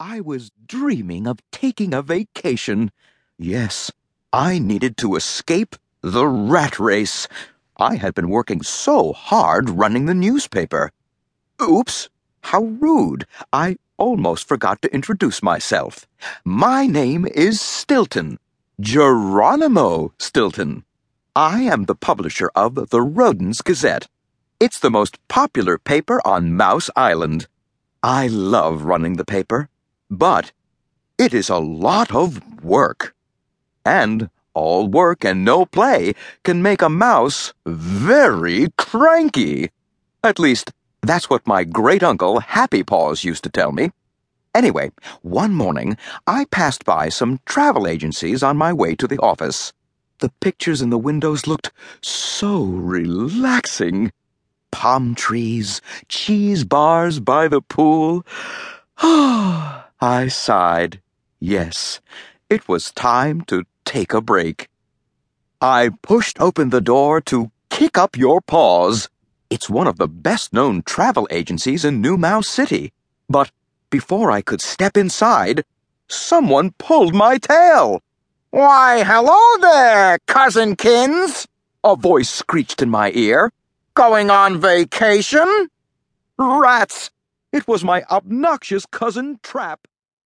I was dreaming of taking a vacation. Yes, I needed to escape the rat race. I had been working so hard running the newspaper. Oops, how rude. I almost forgot to introduce myself. My name is Stilton, Geronimo Stilton. I am the publisher of the Rodents Gazette. It's the most popular paper on Mouse Island. I love running the paper, but it is a lot of work. And all work and no play can make a mouse very cranky. At least, that's what my great uncle Happy Paws used to tell me. Anyway, one morning I passed by some travel agencies on my way to the office. The pictures in the windows looked so relaxing palm trees, cheese bars by the pool. I sighed. Yes, it was time to take a break. I pushed open the door to Kick Up Your Paws. It's one of the best known travel agencies in New Mouse City. But before I could step inside, someone pulled my tail. Why, hello there, cousinkins! A voice screeched in my ear. Going on vacation? Rats! It was my obnoxious cousin Trap.